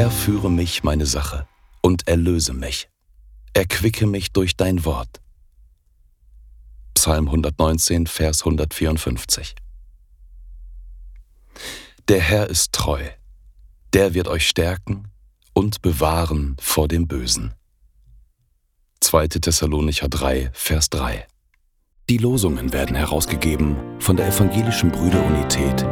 Herr, führe mich meine Sache und erlöse mich. Erquicke mich durch dein Wort. Psalm 119, Vers 154. Der Herr ist treu. Der wird euch stärken und bewahren vor dem Bösen. 2. Thessalonicher 3, Vers 3. Die Losungen werden herausgegeben von der Evangelischen Brüderunität